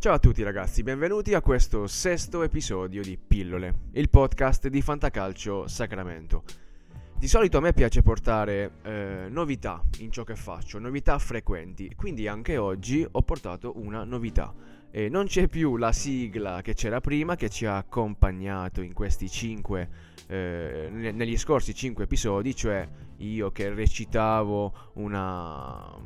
Ciao a tutti ragazzi, benvenuti a questo sesto episodio di Pillole, il podcast di Fantacalcio Sacramento. Di solito a me piace portare eh, novità in ciò che faccio, novità frequenti, quindi anche oggi ho portato una novità. E non c'è più la sigla che c'era prima, che ci ha accompagnato in questi cinque, eh, negli scorsi cinque episodi, cioè io che recitavo una,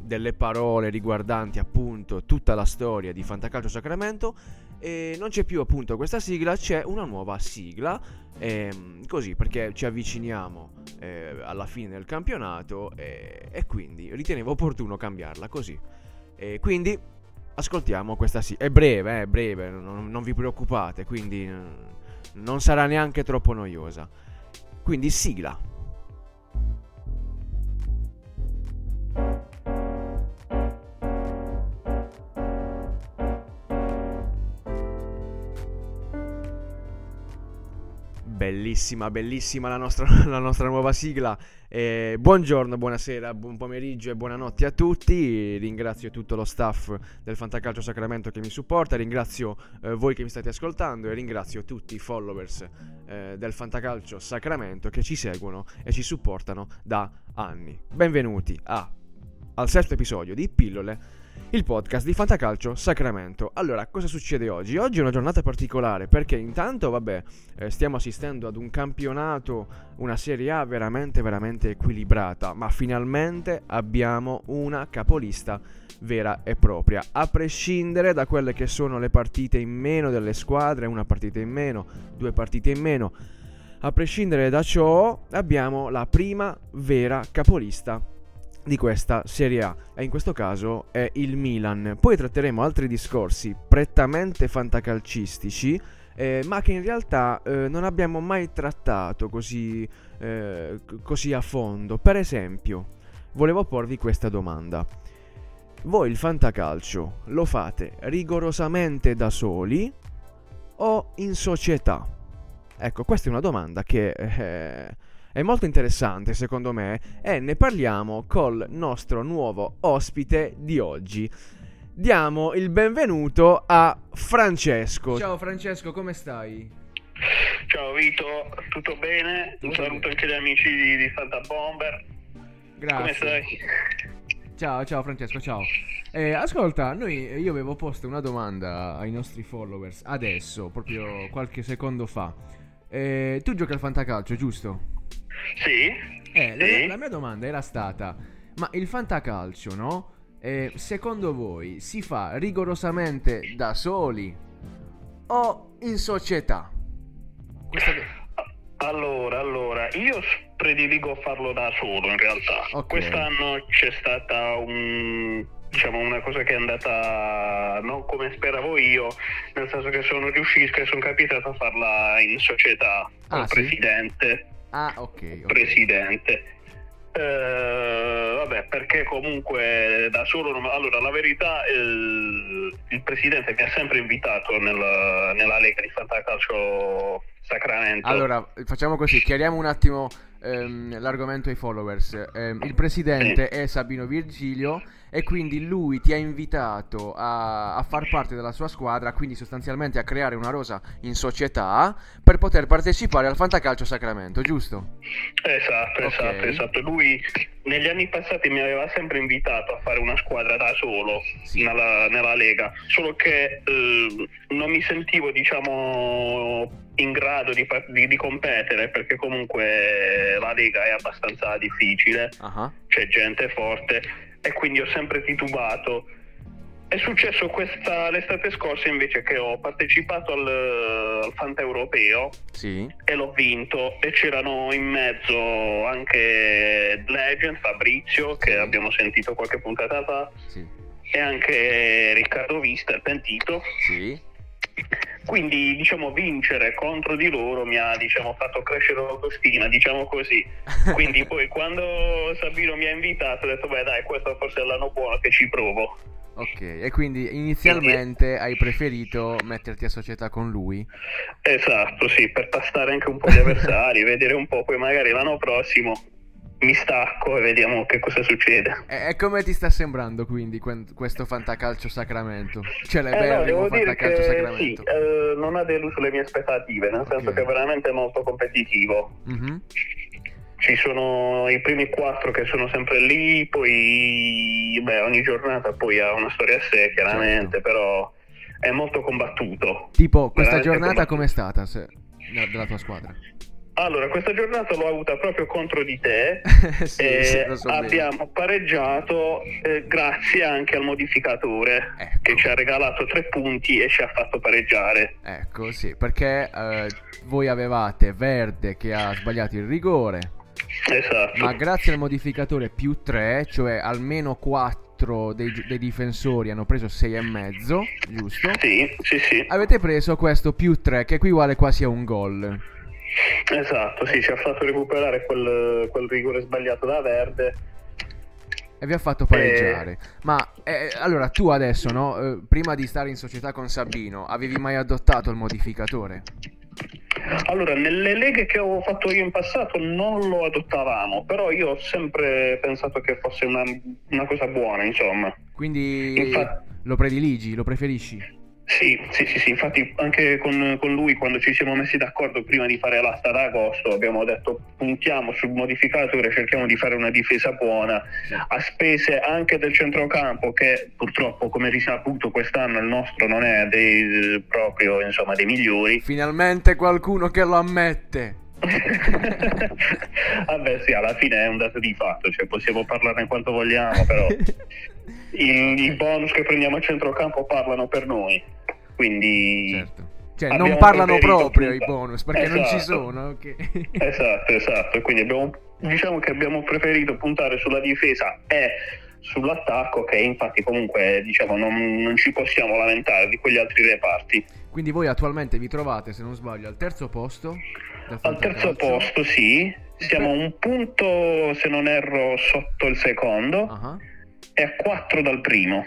delle parole riguardanti appunto tutta la storia di Fantacalcio Sacramento e non c'è più appunto questa sigla, c'è una nuova sigla, ehm, così perché ci avviciniamo eh, alla fine del campionato e, e, quindi ritenevo opportuno cambiarla così. E quindi ascoltiamo questa sigla, è breve, è breve, non, non vi preoccupate, quindi non sarà neanche troppo noiosa. Quindi sigla. Bellissima, bellissima la nostra, la nostra nuova sigla. Eh, buongiorno, buonasera, buon pomeriggio e buonanotte a tutti. Ringrazio tutto lo staff del Fantacalcio Sacramento che mi supporta, ringrazio eh, voi che mi state ascoltando e ringrazio tutti i followers eh, del Fantacalcio Sacramento che ci seguono e ci supportano da anni. Benvenuti a, al sesto episodio di Pillole il podcast di Fantacalcio Sacramento. Allora, cosa succede oggi? Oggi è una giornata particolare perché intanto, vabbè, eh, stiamo assistendo ad un campionato, una Serie A veramente, veramente equilibrata, ma finalmente abbiamo una capolista vera e propria, a prescindere da quelle che sono le partite in meno delle squadre, una partita in meno, due partite in meno. A prescindere da ciò, abbiamo la prima vera capolista di questa Serie A e in questo caso è il Milan. Poi tratteremo altri discorsi prettamente fantacalcistici, eh, ma che in realtà eh, non abbiamo mai trattato così, eh, così a fondo. Per esempio, volevo porvi questa domanda. Voi il fantacalcio lo fate rigorosamente da soli o in società? Ecco, questa è una domanda che eh, è molto interessante secondo me e ne parliamo col nostro nuovo ospite di oggi. Diamo il benvenuto a Francesco. Ciao Francesco, come stai? Ciao Vito, tutto bene? Un saluto anche agli amici di, di Santa Bomber. Grazie. Come stai? Ciao, ciao Francesco, ciao. Eh, ascolta, noi, io avevo posto una domanda ai nostri followers adesso, proprio qualche secondo fa. Eh, tu giochi al fantacalcio, giusto? Sì. Eh, sì. La, la, mia domanda era stata, ma il fantacalcio, no? Eh, secondo voi si fa rigorosamente da soli o in società? Questa... Allora, allora, io prediligo farlo da solo in realtà. Okay. Quest'anno c'è stata un, diciamo, una cosa che è andata non come speravo io, nel senso che sono riuscito e sono capitato a farla in società ah, con il sì? presidente. Ah, ok. okay. Presidente. Eh, vabbè, perché comunque da solo. Allora, la verità, il, il presidente mi ha sempre invitato nella, nella Lega di Fantacalcio Sacramento. Allora, facciamo così: chiariamo un attimo ehm, l'argomento ai followers. Eh, il presidente è Sabino Virgilio e quindi lui ti ha invitato a, a, far parte della sua squadra, quindi sostanzialmente a creare una rosa in società per poter partecipare al Fantacalcio Sacramento, giusto? Esatto, esatto, okay. esatto. Lui negli anni passati mi aveva sempre invitato a fare una squadra da solo sì. nella, nella, Lega, solo che eh, non mi sentivo, diciamo, in grado di, di, di, competere perché comunque la Lega è abbastanza difficile, uh-huh. c'è gente forte e quindi ho sempre titubato. È successo questa, l'estate scorsa invece che ho partecipato al, al Fanta Europeo sì. e l'ho vinto e c'erano in mezzo anche Legend, Fabrizio che abbiamo sentito qualche puntata fa sì. e anche Riccardo Vista, il pentito. Sì quindi diciamo vincere contro di loro mi ha diciamo, fatto crescere l'autostima diciamo così. Quindi poi quando Sabino mi ha invitato ho detto beh dai questo forse è l'anno buono che ci provo. Ok e quindi inizialmente hai preferito metterti a società con lui? Esatto sì per tastare anche un po' gli avversari vedere un po' poi magari l'anno prossimo mi stacco e vediamo che cosa succede. E come ti sta sembrando quindi questo fantacalcio Sacramento? Cioè l'Eberrimo eh, no, fantacalcio Sacramento? Sì, eh, non ha deluso le mie aspettative, nel okay. senso che è veramente molto competitivo. Mm-hmm. Ci sono i primi quattro che sono sempre lì, poi beh, ogni giornata poi ha una storia a sé, chiaramente, certo. però è molto combattuto. Tipo, questa giornata com'è stata se, della tua squadra? Allora, questa giornata l'ho avuta proprio contro di te sì, e so abbiamo bene. pareggiato eh, grazie anche al modificatore ecco. che ci ha regalato tre punti e ci ha fatto pareggiare. Ecco, sì, perché eh, voi avevate Verde che ha sbagliato il rigore. Esatto. Ma grazie al modificatore più 3, cioè almeno 4 dei, dei difensori hanno preso 6,5, giusto? Sì, sì, sì. Avete preso questo più 3 che equivale quasi a un gol. Esatto, sì, ci ha fatto recuperare quel, quel rigore sbagliato da Verde. E vi ha fatto pareggiare. E... Ma eh, allora tu adesso, no? Eh, prima di stare in società con Sabino, avevi mai adottato il modificatore? Allora, nelle leghe che ho fatto io in passato non lo adottavamo, però io ho sempre pensato che fosse una, una cosa buona, insomma. Quindi Infatti... lo prediligi, lo preferisci? Sì, sì, sì, sì, infatti anche con, con, lui quando ci siamo messi d'accordo prima di fare l'asta d'agosto abbiamo detto puntiamo sul modificatore, cerchiamo di fare una difesa buona a spese anche del centrocampo che purtroppo come risaputo quest'anno il nostro non è dei, proprio insomma, dei migliori. Finalmente qualcuno che lo ammette. Vabbè sì, alla fine è un dato di fatto, cioè possiamo parlarne quanto vogliamo, però i, i bonus che prendiamo a centrocampo parlano per noi. Quindi certo. Cioè, non parlano proprio punta. i bonus perché esatto. non ci esatto. sono. Okay. esatto, esatto. Quindi abbiamo, diciamo che abbiamo preferito puntare sulla difesa e sull'attacco, che infatti comunque diciamo, non, non ci possiamo lamentare di quegli altri reparti. Quindi voi attualmente vi trovate, se non sbaglio, al terzo posto? Al terzo posto, sì. Siamo a un punto, se non erro, sotto il secondo uh-huh. e a quattro dal primo.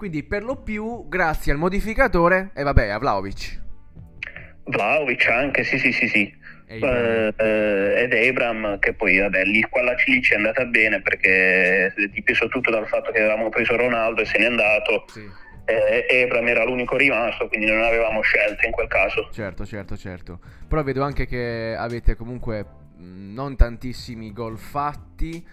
Quindi per lo più grazie al modificatore e vabbè a Vlaovic. Vlaovic anche, sì sì sì sì. Uh, ed Abram che poi vabbè lì qua la lì ci è andata bene perché dipeso tutto dal fatto che avevamo preso Ronaldo e se n'è andato sì. eh, Abram era l'unico rimasto quindi non avevamo scelta in quel caso certo certo certo però vedo anche che avete comunque non tantissimi gol fatti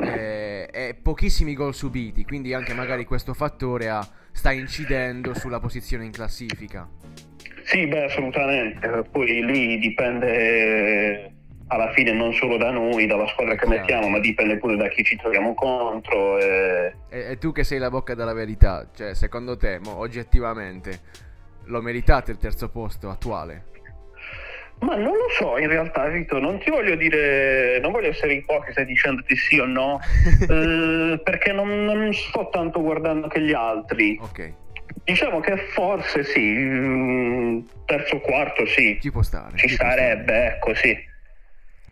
eh, e pochissimi gol subiti, quindi anche magari questo fattore ha, sta incidendo sulla posizione in classifica. Sì, beh, assolutamente. Poi lì dipende alla fine non solo da noi, dalla squadra che chiaro. mettiamo, ma dipende pure da chi ci troviamo contro. E... E, e... tu che sei la bocca della verità, cioè secondo te, mo, oggettivamente, lo meritate il terzo posto attuale? Ma non lo so in realtà, Vito, non ti voglio dire, non voglio essere ipocrita dicendoti sì o no, eh, perché non, non, sto tanto guardando che gli altri. Ok. Diciamo che forse sì, mm, terzo quarto sì. Ci può stare. Ci, ci starebbe, stare. ecco sì.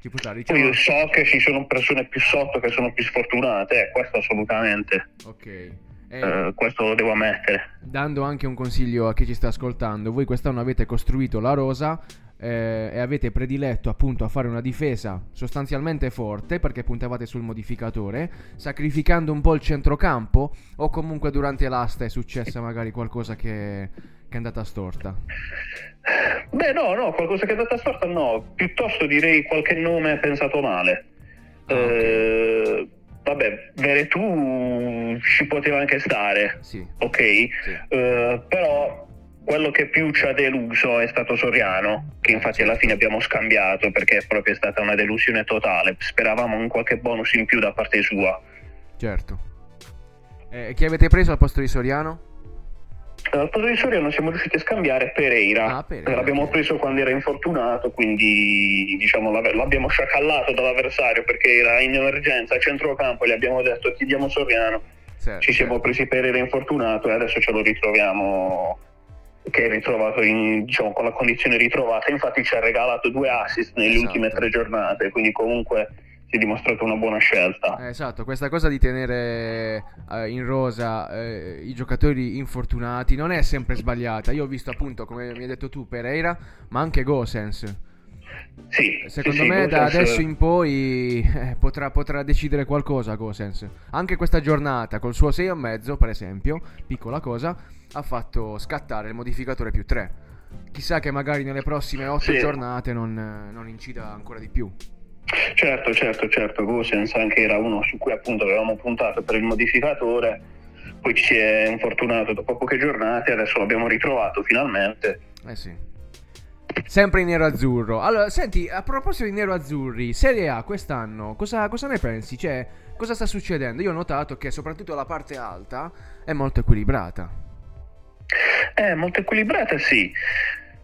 Ci può stare. Diciamo... Io so che ci sono persone più sotto che sono più sfortunate, eh, questo assolutamente. Ok. Eh, uh, questo lo devo ammettere. Dando anche un consiglio a chi ci sta ascoltando, voi quest'anno avete costruito la rosa eh, e avete prediletto appunto a fare una difesa sostanzialmente forte perché puntavate sul modificatore, sacrificando un po' il centrocampo o comunque durante l'asta è successa magari qualcosa che, che è andata storta? Beh no, no, qualcosa che è andata storta no, piuttosto direi qualche nome pensato male. Ah, okay. eh, vabbè, Veretù ci poteva anche stare, sì. ok? Sì. Uh, però quello che più ci ha deluso è stato Soriano, che infatti alla fine abbiamo scambiato perché è proprio stata una delusione totale. Speravamo un qualche bonus in più da parte sua. Certo. Eh, chi avete preso al posto di Soriano? Al posto di Soriano siamo riusciti a scambiare Pereira. Ah, Pereira. L'abbiamo preso quando era infortunato, quindi diciamo, l'abbiamo sciacallato dall'avversario perché era in emergenza a centrocampo e gli abbiamo detto ti diamo Soriano. Certo, Ci siamo certo. presi Pereira infortunato e adesso ce lo ritroviamo che è ritrovato in, diciamo, con la condizione ritrovata, infatti ci ha regalato due assist nelle esatto. ultime tre giornate, quindi comunque si è dimostrato una buona scelta. Eh, esatto, questa cosa di tenere eh, in rosa eh, i giocatori infortunati non è sempre sbagliata. Io ho visto appunto, come mi hai detto tu, Pereira, ma anche Gosens. Sì, Secondo sì, me sì, da adesso in poi eh, potrà, potrà decidere qualcosa Gosens. Anche questa giornata col suo 6,5 per esempio, piccola cosa, ha fatto scattare il modificatore più 3. Chissà che magari nelle prossime 8 Sì. giornate non, eh, non incida ancora di più. Certo, certo, certo, Gosens anche era uno su cui appunto avevamo puntato per il modificatore, poi ci si è infortunato dopo poche giornate, adesso l'abbiamo ritrovato finalmente. Eh sì. Sempre in nero-azzurro. Allora, senti, a proposito di nero-azzurri, Serie A quest'anno, cosa, cosa ne pensi? Cioè, cosa sta succedendo? Io ho notato che soprattutto la parte alta è molto equilibrata. È molto equilibrata, sì.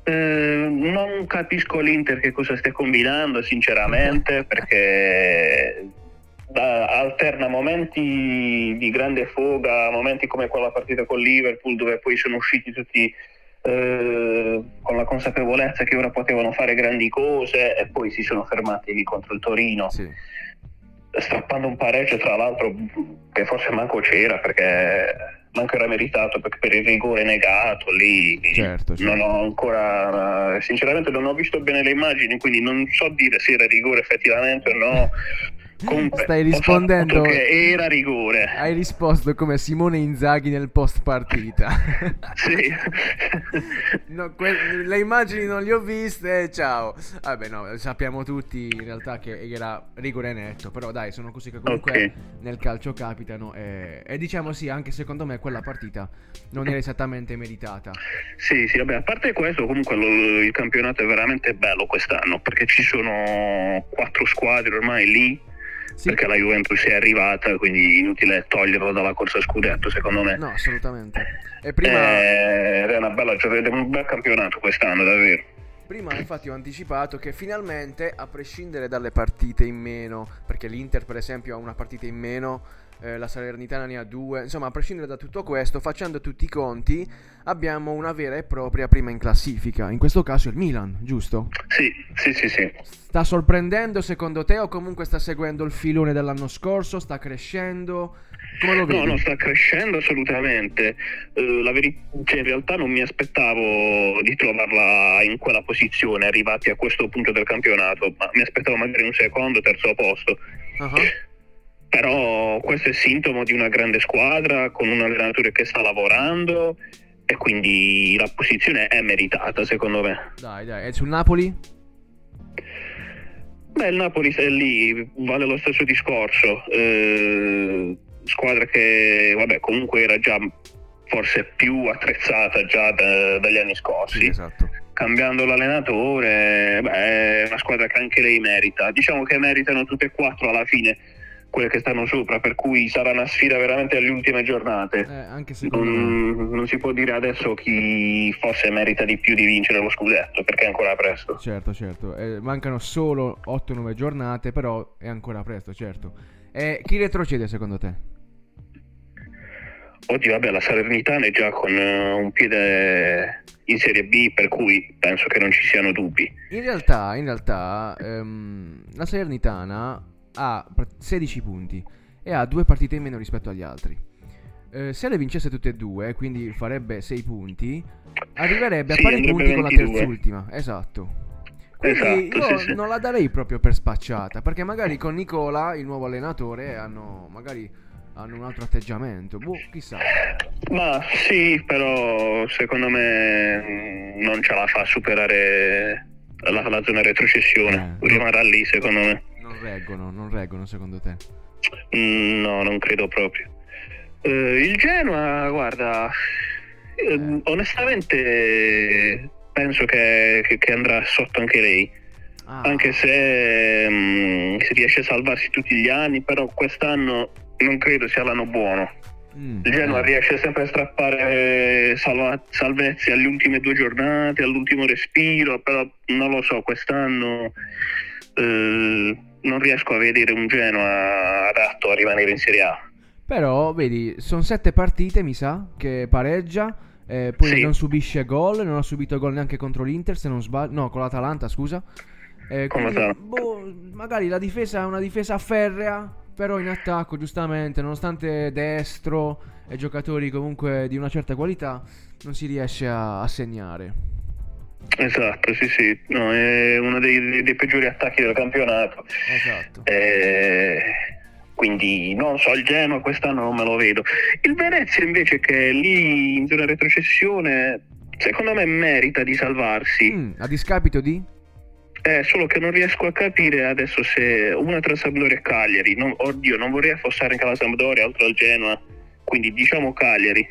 Eh, non capisco l'Inter che cosa stia combinando, sinceramente, perché da- alterna momenti di grande foga, momenti come quella partita con Liverpool, dove poi sono usciti tutti eh, con la consapevolezza che ora potevano fare grandi cose e poi si sono fermati lì contro il Torino Sì. strappando un pareggio tra l'altro che forse manco c'era perché manco era meritato perché per il rigore negato lì Certo, certo. non ho ancora sinceramente non ho visto bene le immagini quindi non so dire se era rigore effettivamente o no Comunque, Stai rispondendo- era rigore Hai risposto come Simone Inzaghi nel post partita. sì No, que- le immagini non le ho viste, ciao. Vabbè, no, sappiamo tutti in realtà che era rigore netto, però dai, sono cose che comunque Ok. nel calcio capitano e, e diciamo sì, anche secondo me quella partita non era esattamente meritata. Sì, sì, vabbè, a parte questo, comunque lo- il campionato è veramente bello quest'anno perché ci sono quattro squadre ormai lì. Sì? Perché la Juventus è arrivata, quindi inutile toglierlo dalla corsa scudetto, secondo me. No, assolutamente. E prima, Eh, è una bella giornata, un bel campionato quest'anno, davvero. prima infatti ho anticipato che finalmente, a prescindere dalle partite in meno, perché l'Inter per esempio ha una partita in meno, eh, la Salernitana ne ha due, insomma a prescindere da tutto questo, facendo tutti i conti, abbiamo una vera e propria prima in classifica, in questo caso il Milan, giusto? Sì, sì, sì, sì. Sta sorprendendo secondo te o comunque sta seguendo il filone dell'anno scorso, sta crescendo? Come lo vedi? No, no, sta crescendo assolutamente. Eh, la veri- cioè, in realtà non mi aspettavo di trovarla in quella posizione, arrivati a questo punto del campionato, ma mi aspettavo magari un secondo, terzo posto. Ah, Però questo è sintomo di una grande squadra con un allenatore che sta lavorando e quindi la posizione è meritata secondo me. Dai, dai, e sul Napoli? Beh, il Napoli è lì, vale lo stesso discorso. Eh, squadra che, vabbè, comunque era già forse più attrezzata già da- dagli anni scorsi. esatto. Cambiando l'allenatore, beh, è una squadra che anche lei merita. Diciamo che meritano tutte e quattro alla fine quelle che stanno sopra, per cui sarà una sfida veramente alle ultime giornate. Eh. Non, non si può dire adesso chi forse merita di più di vincere lo scudetto, perché è ancora presto. Certo, certo. Eh, mancano solo 8-9 giornate, però è ancora presto, certo. E chi retrocede secondo te? Oddio, vabbè, la Salernitana è già con eh, un piede in Serie B, per cui penso che non ci siano dubbi. In realtà, in realtà, ehm, la Salernitana ha pra- 16 punti e ha due partite in meno rispetto agli altri. Eh, se le vincesse tutte e due, quindi farebbe 6 punti, arriverebbe a Sì, pari andrebbe punti con la 22. terzultima. Esatto. Quindi Esatto, io sì, sì. non la darei proprio per spacciata, perché magari con Nicola, il nuovo allenatore, hanno magari hanno un altro atteggiamento. Boh, chissà. Ma sì, però secondo me mm, non ce la fa a superare la, la zona retrocessione. Eh, Rimarrà lì, secondo me. Non reggono, non reggono secondo te. Mm, No, non credo proprio. Eh, il Genoa, guarda, eh, onestamente penso che, che- che andrà sotto anche lei. Ah, Anche se mm, si riesce a salvarsi tutti gli anni, però quest'anno non credo sia l'anno buono. mm, Il Genoa eh. riesce sempre a strappare eh, salva- salvezze alle ultime due giornate, all'ultimo respiro, però non lo so, quest'anno eh, non riesco a vedere un Genoa adatto a rimanere in Serie A. Però, vedi, sono sette partite, mi sa, che pareggia. eh, poi Sì. non subisce gol, non ha subito gol neanche contro l'Inter, se non sbaglio. No, con l'Atalanta, scusa. Eh, quindi, boh, magari la difesa è una difesa ferrea, però in attacco, giustamente, nonostante destro e giocatori comunque di una certa qualità, non si riesce a, a segnare. Esatto, sì, sì, no, è uno dei, dei, peggiori attacchi del campionato. Esatto. Eh, quindi non so, il Genoa quest'anno non me lo vedo. Il Venezia invece che è lì in zona retrocessione, secondo me merita di salvarsi. Mm, a discapito di? Eh, solo che non riesco a capire adesso se una tra Sampdoria e Cagliari, non, oddio, non vorrei affossare anche la Sampdoria oltre al Genoa, quindi diciamo Cagliari,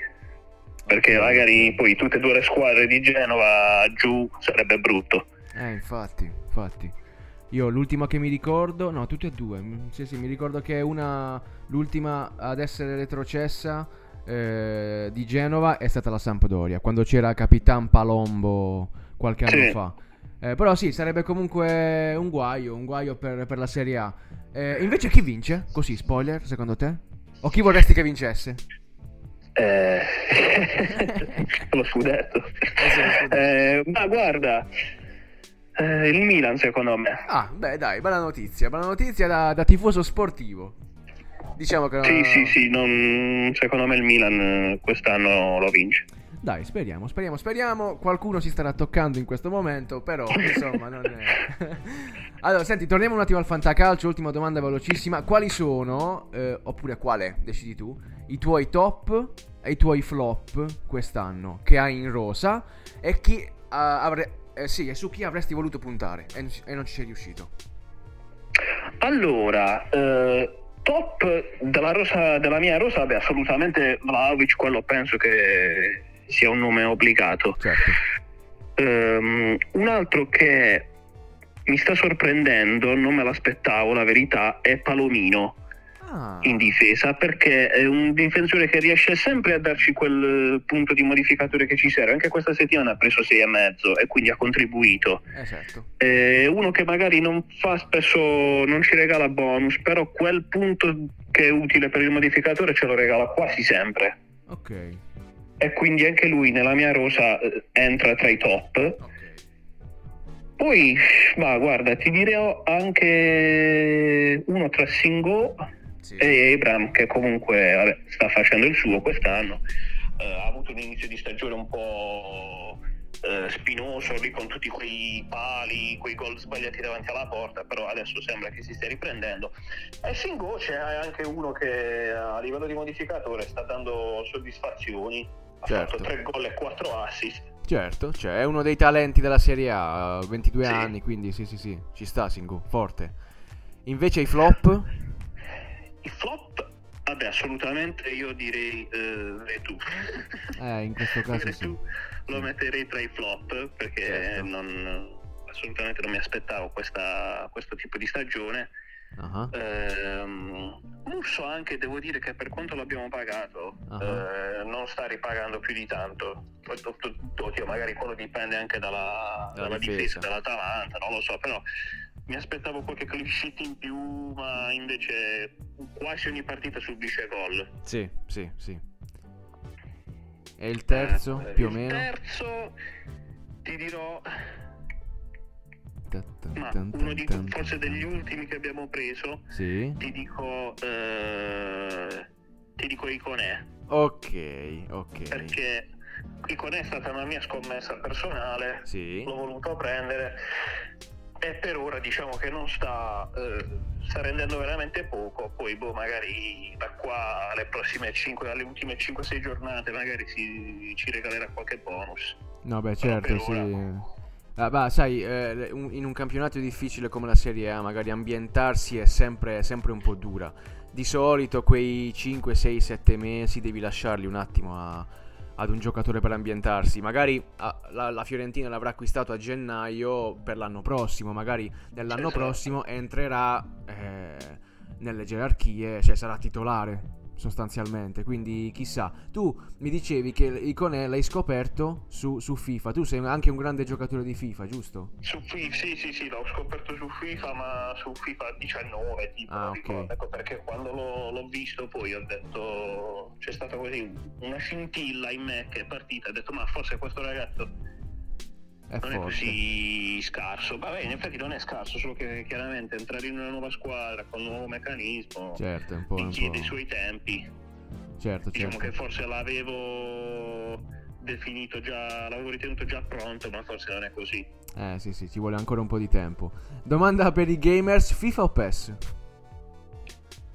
perché magari poi tutte e due le squadre di Genova giù sarebbe brutto. Eh, infatti, infatti. Io l'ultima che mi ricordo, no, tutte e due. Sì, sì, mi ricordo che una, l'ultima ad essere retrocessa eh, di Genova è stata la Sampdoria, quando c'era Capitan Palombo qualche anno sì. fa. Eh, però sì, sarebbe comunque un guaio, un guaio per, per la Serie A. Eh, invece chi vince? Così, spoiler, secondo te? O chi vorresti che vincesse? Eh... lo scudetto. Eh, ma guarda, eh, il Milan secondo me. Ah, beh dai, bella notizia, bella notizia da, da tifoso sportivo. Diciamo che... Sì, sì, sì, non... secondo me il Milan eh, quest'anno lo vince. Dai, speriamo, speriamo, speriamo. Qualcuno si starà toccando in questo momento, però insomma non è... allora, senti, torniamo un attimo al fantacalcio, ultima domanda velocissima. Quali sono, eh, oppure quale, decidi tu, i tuoi top e i tuoi flop quest'anno che hai in rosa e chi uh, avre- eh, sì, e su chi avresti voluto puntare e, e non ci sei riuscito? Allora, eh, top della, rosa, della mia rosa, beh, assolutamente Vlaovic, quello penso che sia un nome obbligato. Certo. Um, un altro che mi sta sorprendendo, non me l'aspettavo, la verità, è Palomino ah. in difesa perché è un difensore che riesce sempre a darci quel punto di modificatore che ci serve. Anche questa settimana ha preso 6,5 e quindi ha contribuito. Eh certo. È uno che magari non fa spesso, non ci regala bonus, però quel punto che è utile per il modificatore ce lo regala quasi sempre. Ok. E quindi anche lui nella mia rosa eh, entra tra i top. Okay. Poi, ma guarda, ti direi anche uno tra Singo sì. e Abram che comunque vabbè, sta facendo il suo quest'anno. Uh, ha avuto un inizio di stagione un po' uh, spinoso lì con tutti quei pali, quei gol sbagliati davanti alla porta, però adesso sembra che si stia riprendendo. E Singo c'è anche uno che a livello di modificatore sta dando soddisfazioni, ha certo. fatto 3 gol e 4 assist. Certo, cioè è uno dei talenti della Serie A, 22 sì. anni, quindi sì sì sì, ci sta Singo, forte. Invece i flop? I flop, vabbè, assolutamente io direi uh, Retu. Eh, in questo caso sì. lo metterei tra i flop perché certo. non, assolutamente non mi aspettavo questa, questo tipo di stagione. Uh-huh. Ehm, Musso anche devo dire che per quanto l'abbiamo pagato uh-huh. eh, non sta ripagando più di tanto oddio, magari quello dipende anche dalla, dalla, dalla difesa. difesa dell'Atalanta non lo so però mi aspettavo qualche sheet in più, ma invece quasi ogni partita subisce gol. Sì, sì, sì. E il terzo, eh, più o meno? Il terzo, ti dirò... Ma uno di forse degli ultimi che abbiamo preso, sì. ti dico... Eh, ti dico Iconè. Ok, ok. Perché Iconè è stata una mia scommessa personale, sì. l'ho voluto prendere e per ora diciamo che non sta, eh, sta rendendo veramente poco, poi boh, magari da qua alle prossime 5, alle ultime 5-6 giornate magari si, ci regalerà qualche bonus. No beh certo sì. Ora... Ah, bah, sai, eh, in un campionato difficile come la Serie A, magari ambientarsi è sempre, è sempre un po' dura. Di solito quei 5, 6, 7 mesi devi lasciarli un attimo a, ad un giocatore per ambientarsi. Magari ah, la, la, Fiorentina l'avrà acquistato a gennaio per l'anno prossimo, magari nell'anno esatto. prossimo entrerà eh, nelle gerarchie, cioè sarà titolare sostanzialmente. Quindi chissà. Tu mi dicevi che Iconè l'hai scoperto su, su, FIFA. Tu sei anche un grande giocatore di FIFA, giusto? Su FIFA, sì, sì, sì, l'ho scoperto su FIFA, ma su FIFA 19, tipo, ah, okay. ecco perché quando l'ho, l'ho, visto poi ho detto c'è stata così una scintilla in me che è partita, ho detto ma forse questo ragazzo è non forte. è così scarso. Vabbè, in effetti non è scarso, solo che chiaramente entrare in una nuova squadra con un nuovo meccanismo certo, un po', richiede i suoi tempi. Certo, diciamo certo. che forse l'avevo definito già, l'avevo ritenuto già pronto, ma forse non è così. Eh sì sì, ci vuole ancora un po' di tempo. Domanda per i gamers, FIFA o PES?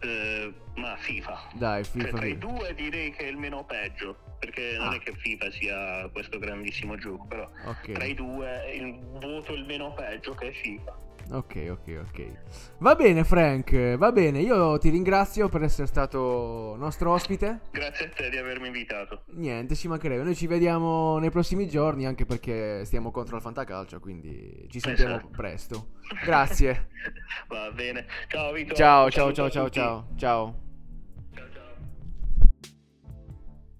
Eh, ma FIFA. Dai, FIFA. Cioè, tra i due direi che è il meno peggio, perché ah. non è che FIFA sia questo grandissimo gioco, però okay. tra i due il voto il meno peggio che è FIFA. Ok, ok, ok. Va bene, Frank, va bene. Io ti ringrazio per essere stato nostro ospite. Grazie a te di avermi invitato. Niente, ci mancherebbe. Noi ci vediamo nei prossimi giorni, anche perché stiamo contro il Fantacalcio, quindi ci sentiamo esatto. presto. Grazie. va bene. Ciao, Vito. Ciao, ciao, ciao, ciao, ciao. Ciao.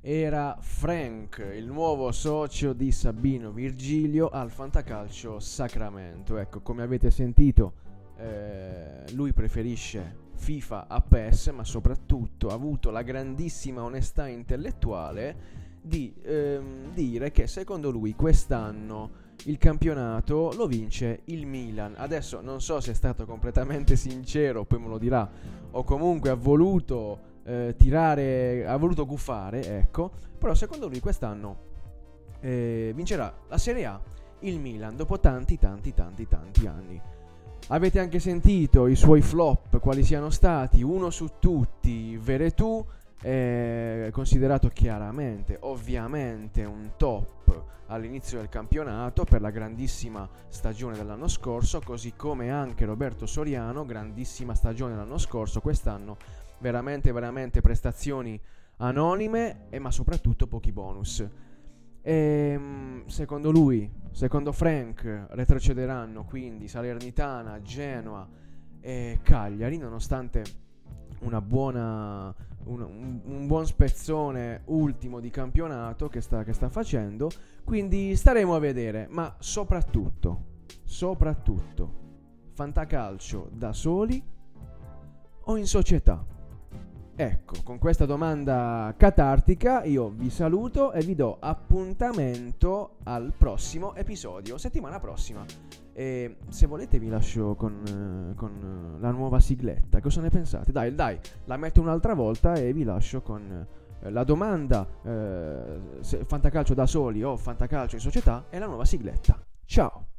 Era Frank, il nuovo socio di Sabino Virgilio al Fantacalcio Sacramento. Ecco, come avete sentito, eh, lui preferisce FIFA a PES, ma soprattutto ha avuto la grandissima onestà intellettuale di ehm, dire che secondo lui quest'anno il campionato lo vince il Milan. Adesso non so se è stato completamente sincero, poi me lo dirà, o comunque ha voluto eh, tirare, ha voluto guffare, ecco, però secondo lui quest'anno eh, vincerà la Serie A il Milan dopo tanti tanti tanti tanti anni. Avete anche sentito i suoi flop, quali siano stati, uno su tutti, Veretù, è considerato chiaramente, ovviamente, un top all'inizio del campionato per la grandissima stagione dell'anno scorso, così come anche Roberto Soriano, grandissima stagione l'anno scorso, quest'anno veramente, veramente prestazioni anonime, e ma soprattutto pochi bonus. E, ehm, secondo lui, secondo Frank, retrocederanno quindi Salernitana, Genoa e Cagliari, nonostante buona, un, un, un, buon spezzone ultimo di campionato che sta, che sta facendo. Quindi staremo a vedere, ma soprattutto, soprattutto, fantacalcio da soli o in società? Ecco, con questa domanda catartica io vi saluto e vi do appuntamento al prossimo episodio, settimana prossima. E se volete vi lascio con, con la nuova sigletta, cosa ne pensate? Dai, dai, la metto un'altra volta e vi lascio con eh, la domanda eh, se fantacalcio da soli o fantacalcio in società e la nuova sigletta. Ciao!